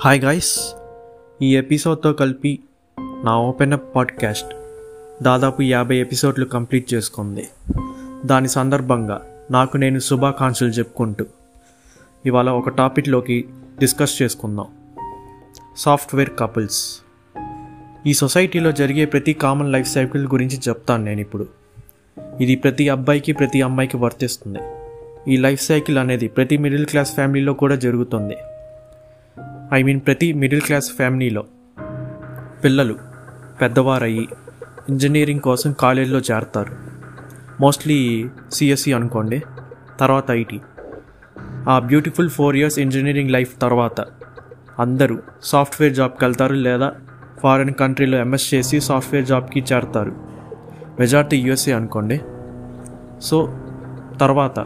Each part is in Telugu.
హాయ్ గాయస్ ఈ ఎపిసోడ్తో కలిపి నా ఓపెన్ అప్ పాడ్కాస్ట్ దాదాపు యాభై ఎపిసోడ్లు కంప్లీట్ చేసుకుంది. దాని సందర్భంగా నాకు నేను శుభాకాంక్షలు చెప్పుకుంటూ ఇవాళ ఒక టాపిక్లోకి డిస్కస్ చేసుకుందాం. సాఫ్ట్వేర్ కపుల్స్ ఈ సొసైటీలో జరిగే ప్రతి కామన్ లైఫ్ సైకిల్ గురించి చెప్తాను నేను ఇప్పుడు. ఇది ప్రతి అబ్బాయికి ప్రతి అమ్మాయికి వర్తిస్తుంది. ఈ లైఫ్ సైకిల్ అనేది ప్రతి మిడిల్ క్లాస్ ఫ్యామిలీలో కూడా జరుగుతుంది. ఐ మీన్ ప్రతి మిడిల్ క్లాస్ ఫ్యామిలీలో పిల్లలు పెద్దవారయ్యి ఇంజనీరింగ్ కోసం కాలేజీలో చేరతారు మోస్ట్లీ సిఎస్సి అనుకోండి తర్వాత ఐటీ ఆ beautiful four years engineering life తర్వాత అందరూ సాఫ్ట్వేర్ జాబ్కి వెళ్తారు లేదా ఫారిన్ కంట్రీలో ఎంఎస్ చేసి సాఫ్ట్వేర్ జాబ్కి చేరతారు. మెజార్టీ యూఎస్ఏ అనుకోండి. సో తర్వాత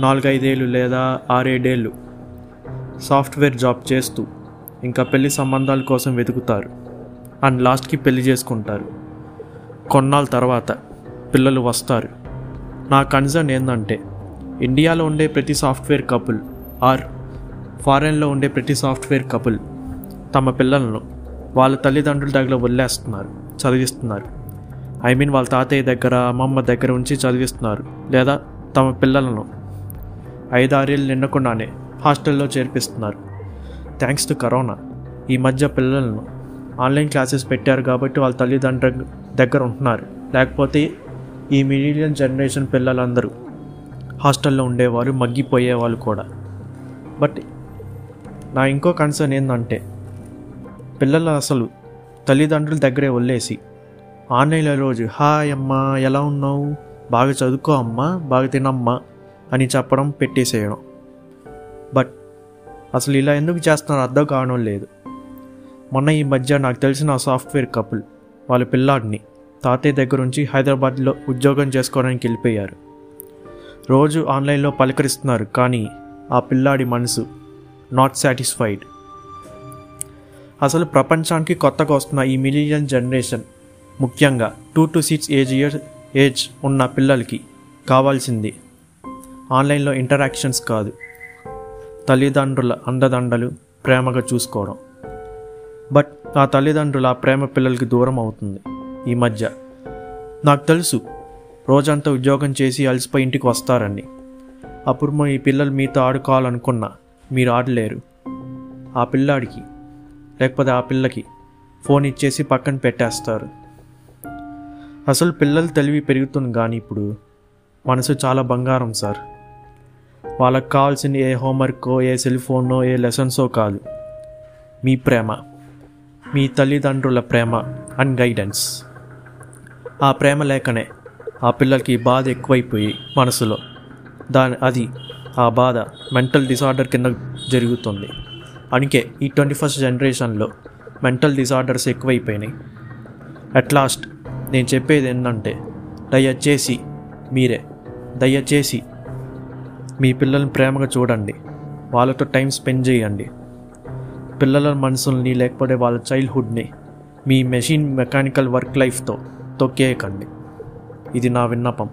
నాలుగైదేళ్ళు లేదా ఆరేడేళ్ళు సాఫ్ట్వేర్ జాబ్ చేస్తూ ఇంకా పెళ్ళి సంబంధాల కోసం వెతుకుతారు. అండ్ లాస్ట్కి పెళ్ళి చేసుకుంటారు. కొన్నాళ్ళ తర్వాత పిల్లలు వస్తారు. నా కన్సర్న్ ఏంటంటే ఇండియాలో ఉండే ప్రతి సాఫ్ట్వేర్ కపుల్ ఆర్ ఫారెన్లో ఉండే ప్రతి సాఫ్ట్వేర్ కపుల్ తమ పిల్లలను వాళ్ళ తల్లిదండ్రుల దగ్గర వదిలేస్తున్నారు చదివిస్తున్నారు. ఐ మీన్ వాళ్ళ తాతయ్య దగ్గర అమ్మమ్మ దగ్గర ఉంచి చదివిస్తున్నారు. లేదా తమ పిల్లలను ఐదారేళ్ళు నిండకుండానే హాస్టల్లో చేర్పిస్తున్నారు. Thanks to corona. ఈ మధ్య పిల్లలను ఆన్లైన్ క్లాసెస్ పెట్టారు కాబట్టి వాళ్ళ తల్లిదండ్రుల దగ్గర ఉంటున్నారు. లేకపోతే ఈ మిడిలియన్ జనరేషన్ పిల్లలందరూ హాస్టల్లో ఉండేవారు మగ్గిపోయేవాళ్ళు కూడా. బట్ నా ఇంకో కన్సర్న్ ఏంటంటే పిల్లలు అసలు తల్లిదండ్రుల దగ్గరే వదిలేసి ఆన్లైన్లో రోజు హాయ్ అమ్మా ఎలా ఉన్నావు? బాగా చదువుకో అమ్మా బాగా తినమ్మా అని చెప్పడం పెట్టేసేయడం. బట్ అసలు ఇలా ఎందుకు చేస్తున్నారు అర్థం కావడం లేదు. మొన్న ఈ మధ్య నాకు తెలిసిన సాఫ్ట్వేర్ కపుల్ వాళ్ళ పిల్లాడిని తాతయ్య దగ్గర నుంచి హైదరాబాద్లో ఉద్యోగం చేసుకోవడానికి వెళ్ళిపోయారు. రోజు ఆన్లైన్లో పలకరిస్తున్నారు కానీ ఆ పిల్లాడి మనసు నాట్ సాటిస్ఫైడ్ అసలు ప్రపంచానికి కొత్తగా వస్తున్న ఈ మిలియన్ జనరేషన్ ముఖ్యంగా two to six age year age ఉన్న పిల్లలకి కావాల్సింది ఆన్లైన్లో ఇంటరాక్షన్స్ కాదు. తల్లిదండ్రుల అండదండలు ప్రేమగా చూసుకోవడం. బట్ ఆ తల్లిదండ్రులు ఆ ప్రేమ పిల్లలకి దూరం అవుతుంది ఈ మధ్య. నాకు తెలుసు రోజంతా ఉద్యోగం చేసి అలసిపోయి ఇంటికి వస్తారని. అప్పుడు ఈ పిల్లలు మీతో ఆడుకోవాలనుకున్నా మీరు ఆడలేరు. ఆ పిల్లాడికి లేకపోతే ఆ పిల్లకి ఫోన్ ఇచ్చేసి పక్కన పెట్టేస్తారు. అసలు పిల్లలు తెలివి పెరుగుతుంది కానీ ఇప్పుడు మనసు చాలా బంగారం సార్. వాళ్ళకి కావాల్సిన ఏ హోంవర్కో ఏ సెల్ ఫోనో ఏ లెసన్సో కాదు. మీ ప్రేమ. మీ తల్లిదండ్రుల ప్రేమ అండ్ గైడెన్స్. ఆ ప్రేమ లేకనే ఆ పిల్లలకి బాధ ఎక్కువైపోయి మనసులో. దాని అది ఆ బాధ మెంటల్ డిసార్డర్ కింద జరుగుతుంది. అందుకే ఈ ట్వంటీ ఫస్ట్ జనరేషన్లో మెంటల్ డిసార్డర్స్ ఎక్కువైపోయినాయి. అట్ లాస్ట్ నేను చెప్పేది ఏంటంటే దయచేసి మీరే దయచేసి మీ పిల్లల్ని ప్రేమగా చూడండి. వాళ్ళతో టైం స్పెండ్ చేయండి. పిల్లల మనసుల్ని లేకపోతే వాళ్ళ చైల్డ్హుడ్ని మీ మెషిన్ మెకానికల్ వర్క్ లైఫ్తో తొక్కేయకండి. ఇది నా విన్నపం.